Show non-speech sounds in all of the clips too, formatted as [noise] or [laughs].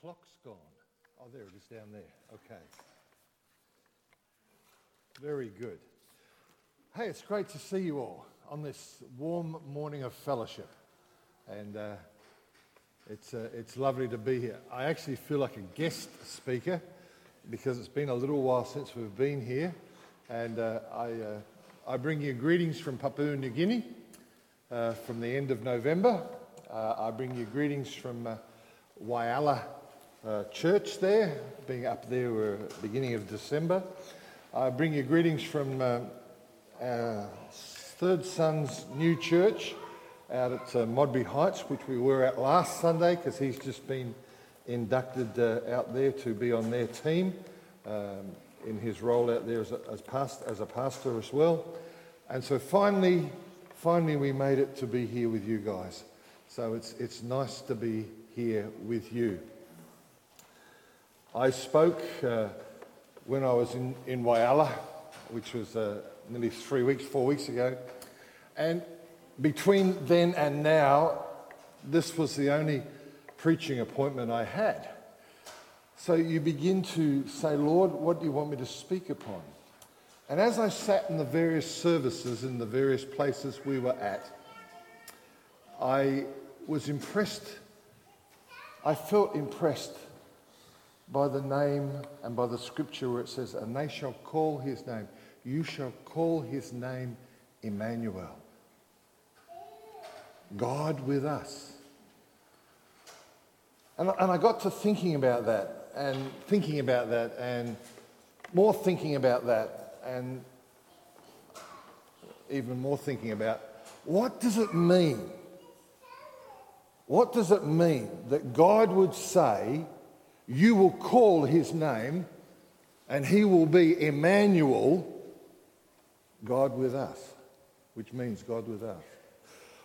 clock's gone. Oh, there it is down there. Okay. Very good. Hey, it's great to see you all on this warm morning of fellowship. And uh, it's, uh, it's lovely to be here. I actually feel like a guest speaker because it's been a little while since we've been here. And uh, I, uh, I bring you greetings from Papua New Guinea uh, from the end of November. Uh, I bring you greetings from Whyalla uh, church there, being up there we're beginning of December. I bring you greetings from uh, our third son's new church out at uh, Modbury Heights, which we were at last Sunday because he's just been inducted uh, out there to be on their team um, in his role out there as a, as, past, as a pastor as well. And so finally, finally we made it to be here with you guys. So it's, it's nice to be here with you. I spoke uh, when I was in, in Whyalla, which was uh, nearly three weeks, four weeks ago. And between then and now, this was the only preaching appointment I had. So you begin to say, Lord, what do you want me to speak upon? And as I sat in the various services in the various places we were at, I was impressed. I felt impressed by the name and by the scripture where it says, And they shall call his name. You shall call his name Emmanuel. God with us. And, and I got to thinking about that and thinking about that and more thinking about that and even more thinking about what does it mean? What does it mean that God would say, you will call his name, and he will be Emmanuel, God with us, which means God with us.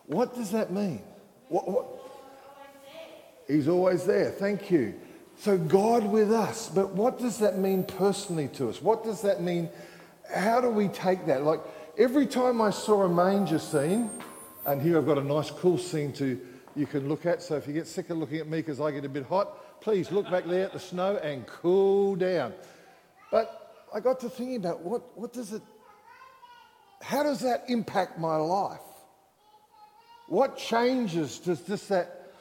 What does that mean? What, what? He's always there. Thank you. So, God with us. But what does that mean personally to us? What does that mean? How do we take that? Like, every time I saw a manger scene, and here I've got a nice, cool scene to you can look at. So, if you get sick of looking at me because I get a bit hot, please look back there at the snow and cool down. But I got to thinking about what, what does it, how does that impact my life? What changes does this, that,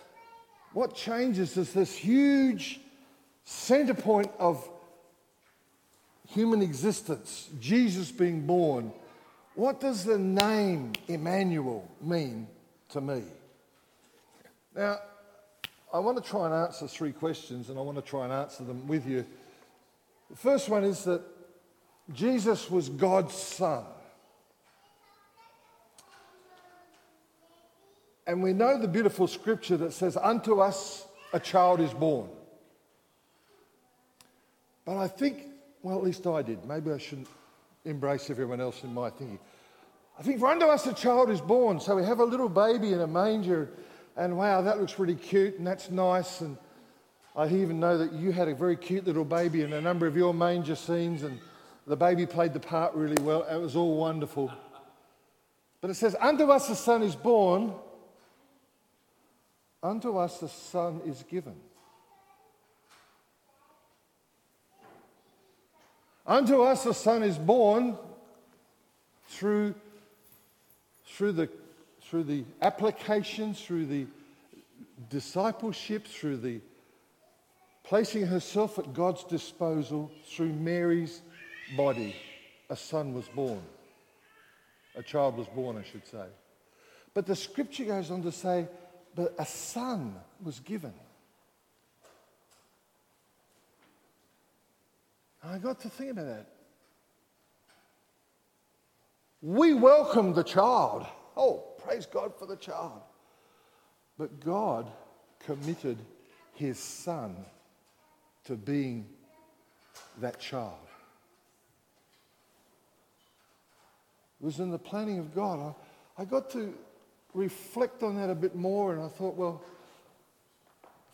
what changes does this huge center point of human existence, Jesus being born, what does the name Emmanuel mean to me? Now, I want to try and answer three questions, and I want to try and answer them with you. The first one is that Jesus was God's Son. And we know the beautiful scripture that says, Unto us a child is born. But I think, well, at least I did. Maybe I shouldn't embrace everyone else in my thinking. I think, for unto us a child is born. So we have a little baby in a manger and wow, that looks really cute and that's nice. And I even know that you had a very cute little baby in a number of your manger scenes, and the baby played the part really well. It was all wonderful. But it says, Unto us the son is born, unto us the son is given. Unto us the son is born through, through the through the applications, through the discipleship, through the placing herself at God's disposal, through Mary's body, a son was born. A child was born, I should say. But the scripture goes on to say, but a son was given. And I got to think about that. We welcome the child. Oh, praise God for the child. But God committed his son to being that child. It was in the planning of God. I, I got to reflect on that a bit more, and I thought, well,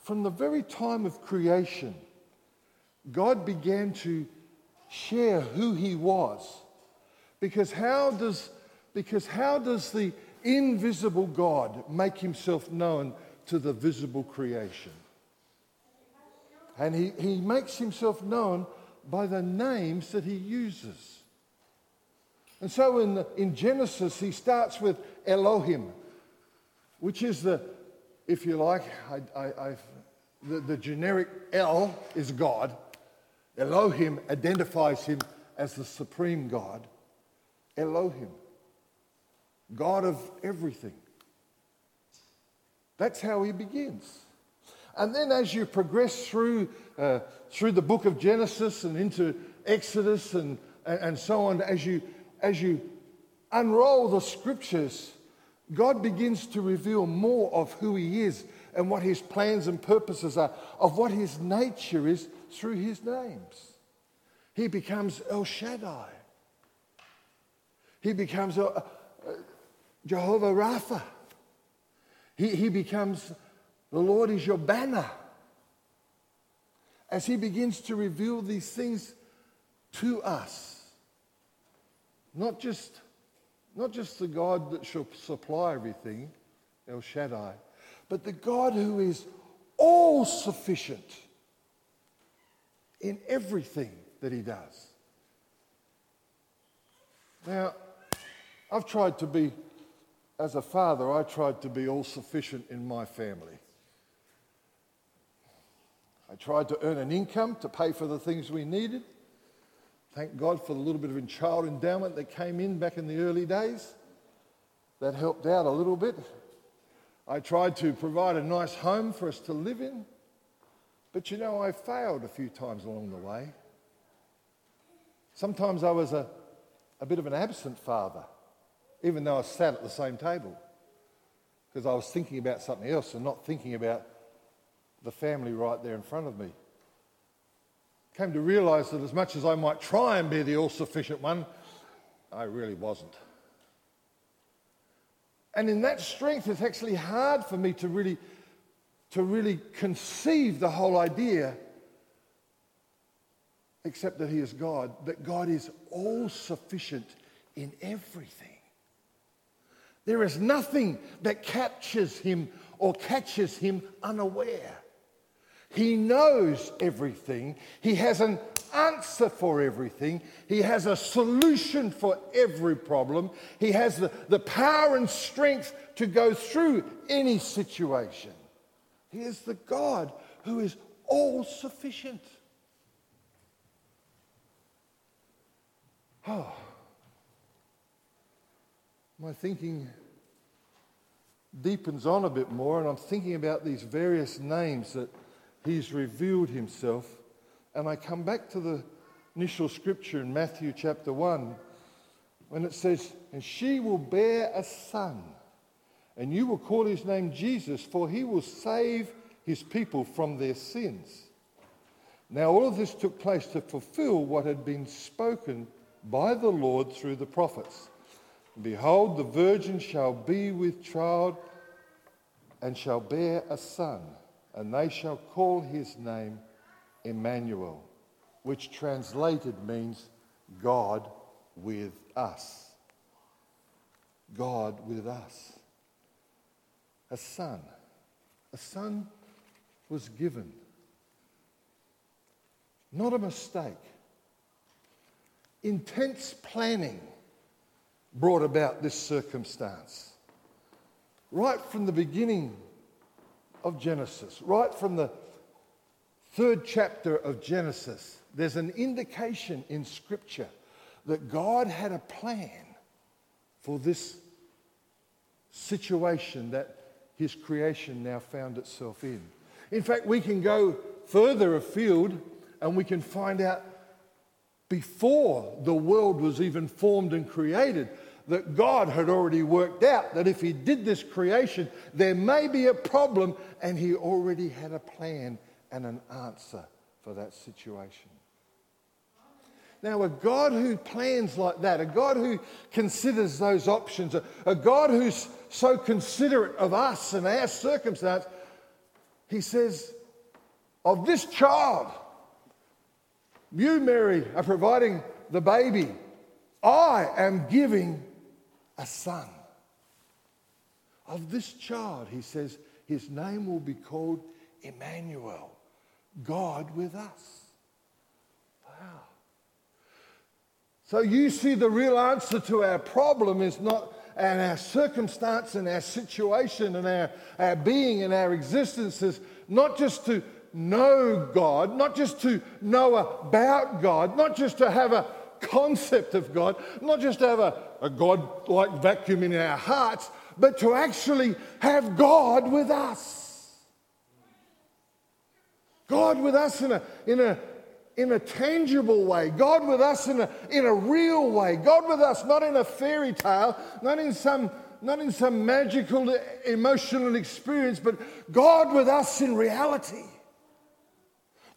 from the very time of creation, God began to share who he was. Because how does, because how does the invisible God make himself known to the visible creation. And he, he makes himself known by the names that he uses. And so in, the, in Genesis, he starts with Elohim, which is the, if you like, I, I, the, the generic El is God. Elohim identifies him as the supreme God. Elohim, God of everything. That's how he begins. And then as you progress through, uh, through the book of Genesis and into Exodus and, and, so on, as you, as you unroll the scriptures, God begins to reveal more of who he is and what his plans and purposes are, of what his nature is through his names. He becomes El Shaddai. He becomes uh, Jehovah Rapha. He, he becomes the Lord is your banner. As he begins to reveal these things to us, not just, not just the God that shall supply everything, El Shaddai, but the God who is all sufficient in everything that he does. Now, I've tried to be, as a father, I tried to be all sufficient in my family. I tried to earn an income to pay for the things we needed. Thank God for the little bit of child endowment that came in back in the early days. That helped out a little bit. I tried to provide a nice home for us to live in. But you know, I failed a few times along the way. Sometimes I was a, a bit of an absent father, even though I sat at the same table, because I was thinking about something else and not thinking about the family right there in front of me. Came to realize that as much as I might try and be the all sufficient one, I really wasn't. And in that strength, it's actually hard for me to really, to really conceive the whole idea, except that He is God, that God is all sufficient in everything. There is nothing that captures Him or catches Him unaware. He knows everything. He has an answer for everything. He has a solution for every problem. He has the, the power and strength to go through any situation. He is the God who is all sufficient. Oh, ah. My thinking deepens on a bit more, and I'm thinking about these various names that he's revealed himself. And I come back to the initial scripture in Matthew chapter 1 when it says, And she will bear a son, and you will call his name Jesus, for he will save his people from their sins. Now, all of this took place to fulfill what had been spoken by the Lord through the prophets. Behold, the virgin shall be with child and shall bear a son and they shall call his name Emmanuel, which translated means God with us. God with us. A son. A son was given. Not a mistake. Intense planning brought about this circumstance. Right from the beginning of Genesis, right from the third chapter of Genesis, there's an indication in Scripture that God had a plan for this situation that his creation now found itself in. In fact, we can go further afield and we can find out before the world was even formed and created that God had already worked out that if He did this creation, there may be a problem, and He already had a plan and an answer for that situation. Now, a God who plans like that, a God who considers those options, a, a God who's so considerate of us and our circumstance, He says, Of this child, you, Mary, are providing the baby. I am giving a son. Of this child, he says, his name will be called Emmanuel, God with us. Wow. So you see, the real answer to our problem is not and our circumstance and our situation and our, our being and our existence is not just to know God, not just to know about God, not just to have a concept of God, not just have a, a God like vacuum in our hearts, but to actually have God with us. God with us in a, in a, in a tangible way, God with us in a, in a real way, God with us not in a fairy tale, not in some not in some magical emotional experience, but God with us in reality.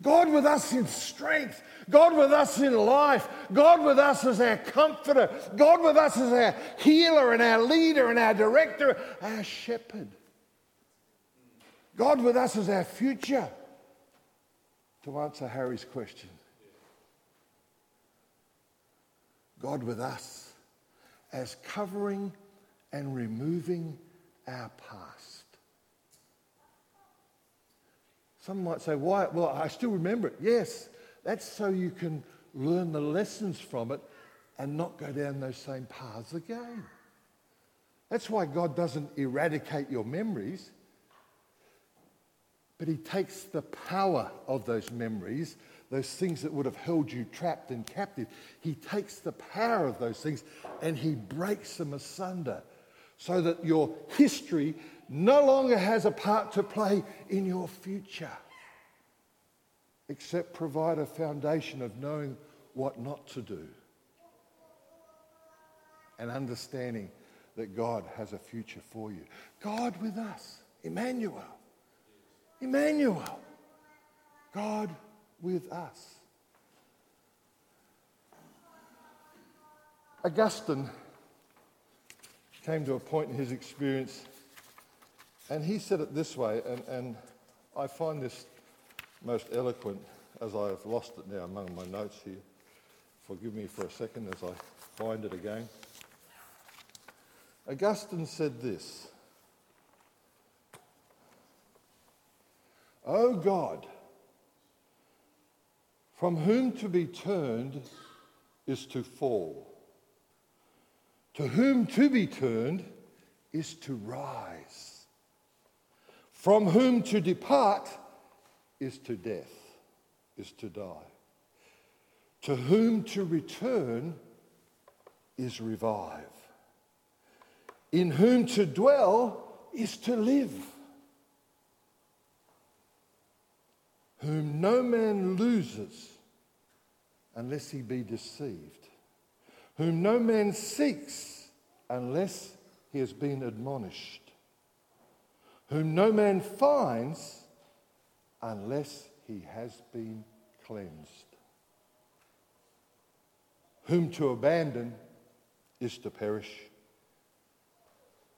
God with us in strength. God with us in life. God with us as our comforter. God with us as our healer and our leader and our director, our shepherd. God with us as our future. To answer Harry's question, God with us as covering and removing our past. Some might say, why? Well, I still remember it. Yes, that's so you can learn the lessons from it and not go down those same paths again. That's why God doesn't eradicate your memories, but He takes the power of those memories, those things that would have held you trapped and captive. He takes the power of those things and He breaks them asunder so that your history no longer has a part to play in your future except provide a foundation of knowing what not to do and understanding that God has a future for you. God with us, Emmanuel. Emmanuel. God with us. Augustine came to a point in his experience, and he said it this way, and, and I find this most eloquent as I have lost it now among my notes here. Forgive me for a second as I find it again. Augustine said this O God, from whom to be turned is to fall, to whom to be turned is to rise, from whom to depart is to death, is to die. To whom to return is revive. In whom to dwell is to live. Whom no man loses unless he be deceived. Whom no man seeks unless he has been admonished. Whom no man finds unless he has been cleansed. Whom to abandon is to perish.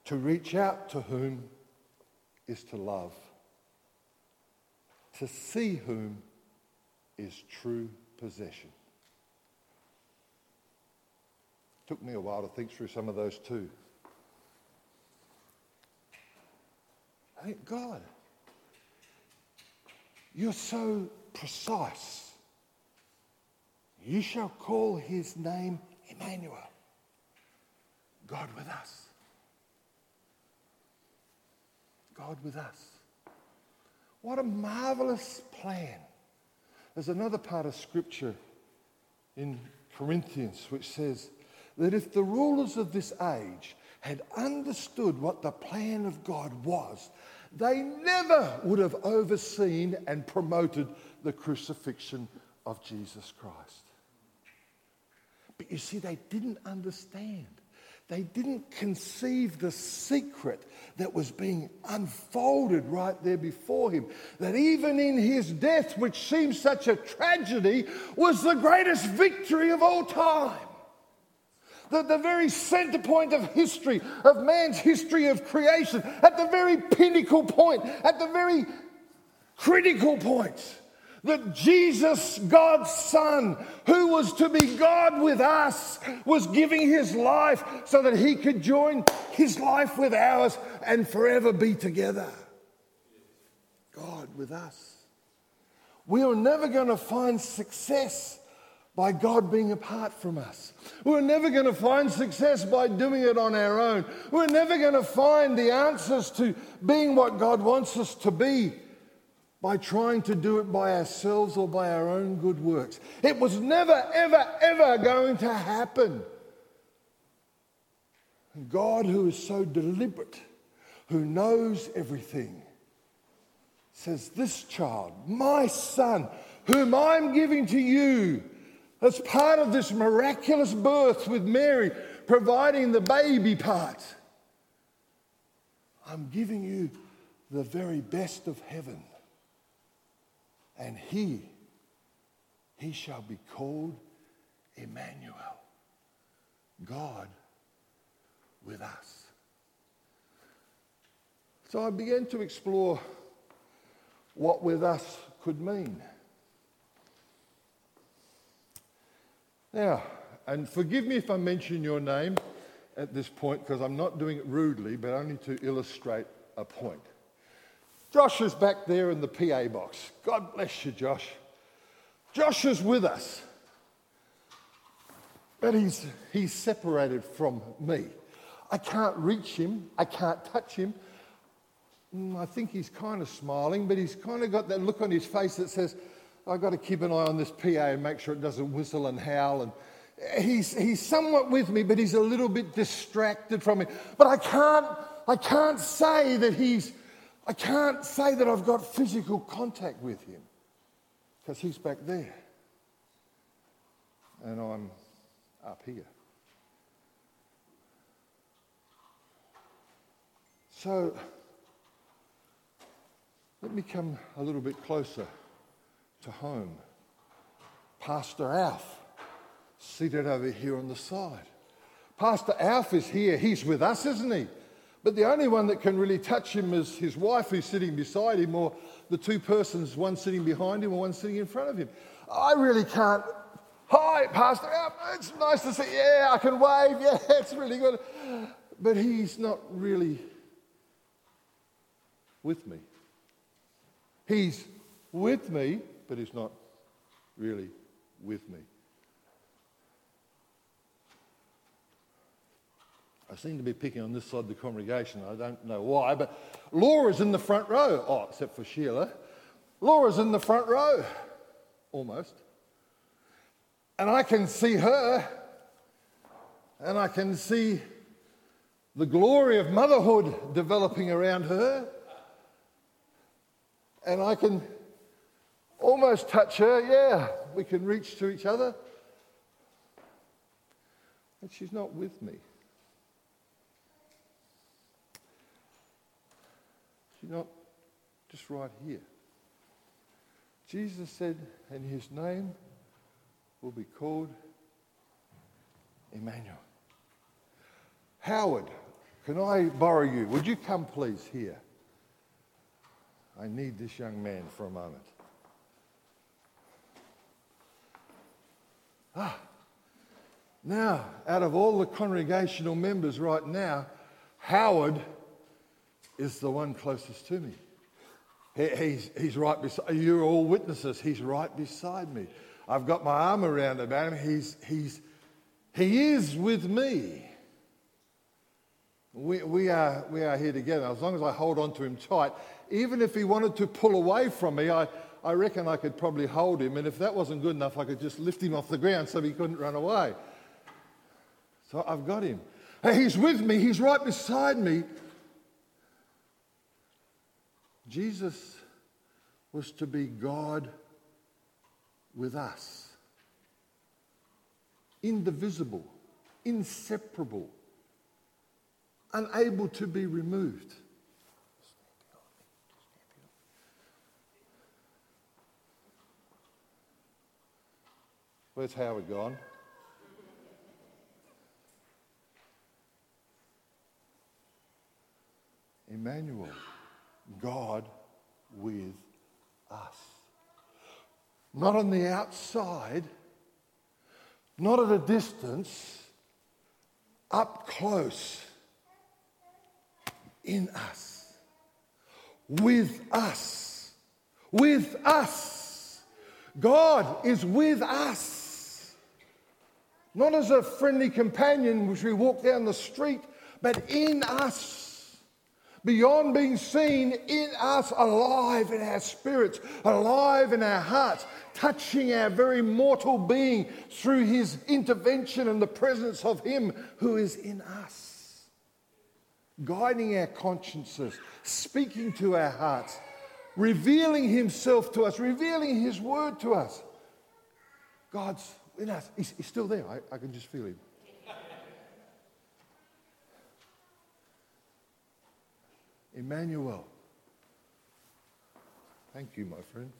To reach out to whom is to love. To see whom is true possession. Took me a while to think through some of those too. I think God you're so precise. You shall call his name Emmanuel, God with us. God with us. What a marvelous plan. There's another part of Scripture in Corinthians which says that if the rulers of this age had understood what the plan of God was, they never would have overseen and promoted the crucifixion of Jesus Christ. But you see, they didn't understand. They didn't conceive the secret that was being unfolded right there before him. That even in his death, which seems such a tragedy, was the greatest victory of all time the, the very center point of history, of man's history of creation, at the very pinnacle point, at the very critical point. That Jesus, God's Son, who was to be God with us, was giving his life so that he could join his life with ours and forever be together. God with us. We are never going to find success by God being apart from us. We're never going to find success by doing it on our own. We're never going to find the answers to being what God wants us to be by trying to do it by ourselves or by our own good works. It was never, ever, ever going to happen. God, who is so deliberate, who knows everything, says, This child, my son, whom I'm giving to you, as part of this miraculous birth with Mary providing the baby part, I'm giving you the very best of heaven. And he, he shall be called Emmanuel, God with us. So I began to explore what with us could mean. Now, and forgive me if I mention your name at this point because I'm not doing it rudely, but only to illustrate a point. Josh is back there in the PA box. God bless you, Josh. Josh is with us, but he's, he's separated from me. I can't reach him, I can't touch him. Mm, I think he's kind of smiling, but he's kind of got that look on his face that says, I've got to keep an eye on this PA and make sure it doesn't whistle and howl. And he's, he's somewhat with me, but he's a little bit distracted from me. But I can't, I can't say that he's, I can't say that I've got physical contact with him because he's back there and I'm up here. So let me come a little bit closer to home. Pastor Alf, seated over here on the side. Pastor Alf is here. He's with us, isn't he? But the only one that can really touch him is his wife who's sitting beside him, or the two persons, one sitting behind him or one sitting in front of him. I really can't. Hi, Pastor Alf. It's nice to see you. Yeah, I can wave. [laughs] Yeah, it's really good. But he's not really with me. He's with me, but he's not really with me. I seem to be picking on this side of the congregation. I don't know why, but Laura's in the front row. Oh, except for Sheila. Laura's in the front row, almost. And I can see her, and I can see the glory of motherhood developing around her. And I can almost touch her. Yeah, we can reach to each other. But she's not with me. She's not just right here. Jesus said, and his name will be called Emmanuel. Howard, can I borrow you? Would you come please here? I need this young man for a moment. Now, out of all the congregational members right now, Howard is the one closest to me. He, he's, he's right beside you're all witnesses. He's right beside me. I've got my arm around about him. He's, he's, he is with me. We, we, are, we are here together. As long as I hold on to him tight, even if he wanted to pull away from me, I, I reckon I could probably hold him. And if that wasn't good enough, I could just lift him off the ground so he couldn't run away. So I've got him. He's with me, he's right beside me. Jesus was to be God with us, indivisible, inseparable, unable to be removed. Where's Howard gone? Emmanuel, God with us. Not on the outside, not at a distance, up close, in us, with us, with us. God is with us. Not as a friendly companion which we walk down the street, but in us. Beyond being seen, in us, alive in our spirits, alive in our hearts, touching our very mortal being through his intervention and the presence of him who is in us. Guiding our consciences, speaking to our hearts, revealing himself to us, revealing his word to us. God's in us. He's, he's still there. I, I can just feel him. Emmanuel. Thank you, my friend.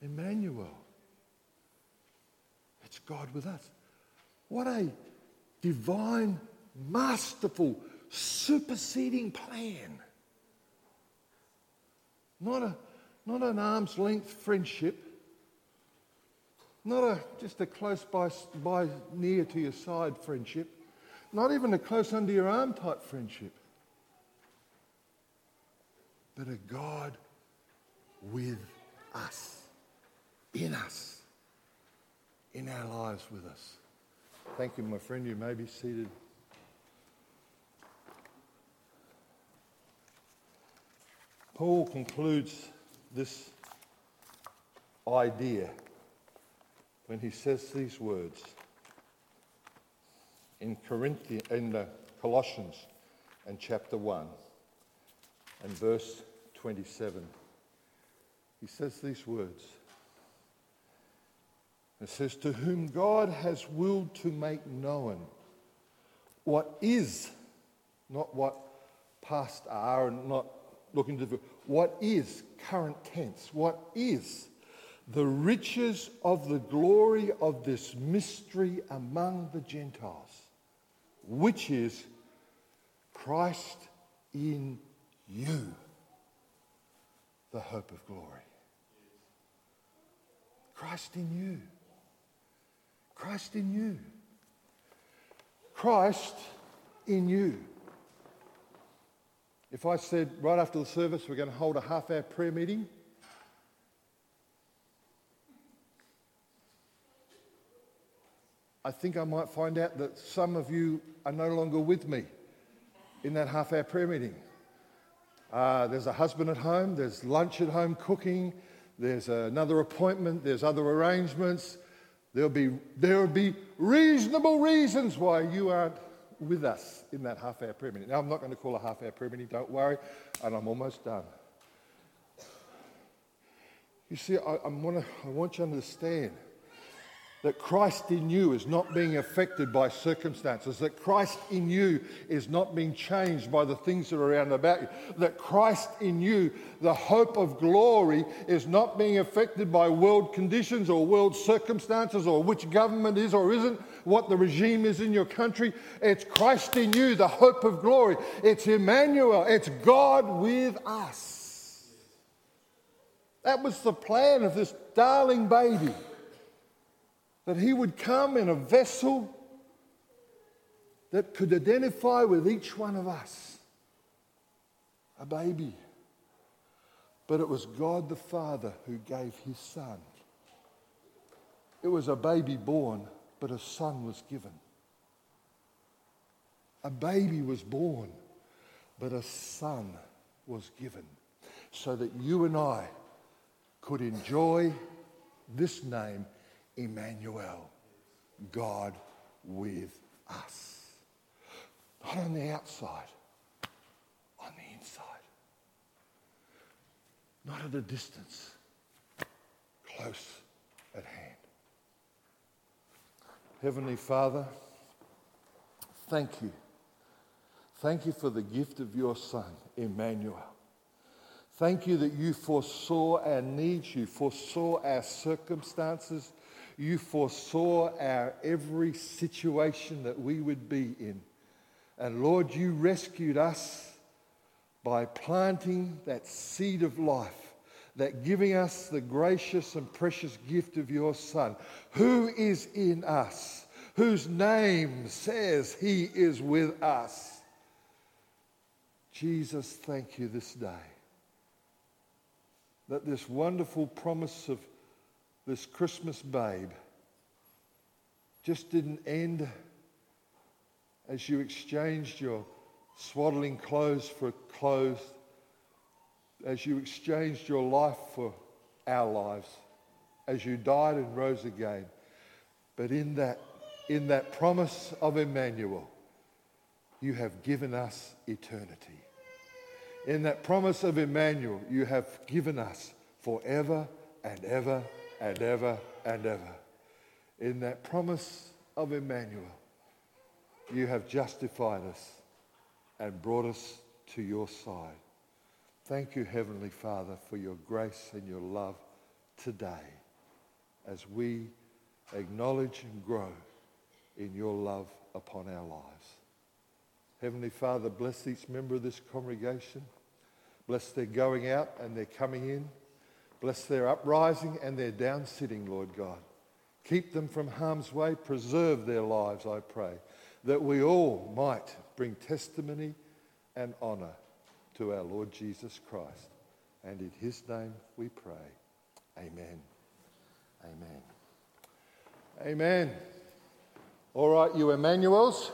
Emmanuel. It's God with us. What a divine, masterful, superseding plan. Not, a, not an arm's length friendship, not a, just a close by, by, near to your side friendship, not even a close under your arm type friendship, but a God with us, in us, in our lives with us. Thank you, my friend. You may be seated. Paul concludes this idea when he says these words in Corinthians, in Colossians and chapter 1 and verse 27. He says these words. It says, To whom God has willed to make known what is, not what past are, and not looking to the what is current tense, what is the riches of the glory of this mystery among the Gentiles, which is Christ in you, the hope of glory. Christ in you. Christ in you. Christ in you. If I said right after the service we're going to hold a half hour prayer meeting, I think I might find out that some of you are no longer with me in that half hour prayer meeting. Uh, there's a husband at home, there's lunch at home cooking, there's another appointment, there's other arrangements. There'll be, there'll be reasonable reasons why you aren't with us in that half hour prayer meeting. Now, I'm not going to call a half hour prayer meeting, don't worry, and I'm almost done. You see, I, I, wanna, I want you to understand that Christ in you is not being affected by circumstances, that Christ in you is not being changed by the things that are around about you, that Christ in you, the hope of glory, is not being affected by world conditions or world circumstances or which government is or isn't, what the regime is in your country. It's Christ in you, the hope of glory. It's Emmanuel, it's God with us. That was the plan of this darling baby that he would come in a vessel that could identify with each one of us. A baby. But it was God the Father who gave his son. It was a baby born, but a son was given. A baby was born, but a son was given so that you and I could enjoy this name Emmanuel, God with us. Not on the outside, on the inside. Not at a distance, close at hand. Heavenly Father, thank you. Thank you for the gift of your Son, Emmanuel. Thank you that you foresaw our needs, you foresaw our circumstances, you foresaw our every situation that we would be in. And Lord, you rescued us by planting that seed of life, that giving us the gracious and precious gift of your Son, who is in us, whose name says he is with us. Jesus, thank you this day that this wonderful promise of this Christmas babe just didn't end as you exchanged your swaddling clothes for clothes, as you exchanged your life for our lives, as you died and rose again. But in that, in that promise of Emmanuel, you have given us eternity. In that promise of Emmanuel, you have given us forever and ever and ever and ever. In that promise of Emmanuel, you have justified us and brought us to your side. Thank you, Heavenly Father, for your grace and your love today as we acknowledge and grow in your love upon our lives. Heavenly Father, bless each member of this congregation. Bless their going out and their coming in. Bless their uprising and their down sitting, Lord God. Keep them from harm's way. Preserve their lives, I pray, that we all might bring testimony and honour to our Lord Jesus Christ. And in his name we pray. Amen. Amen. Amen. All right, you Emmanuels.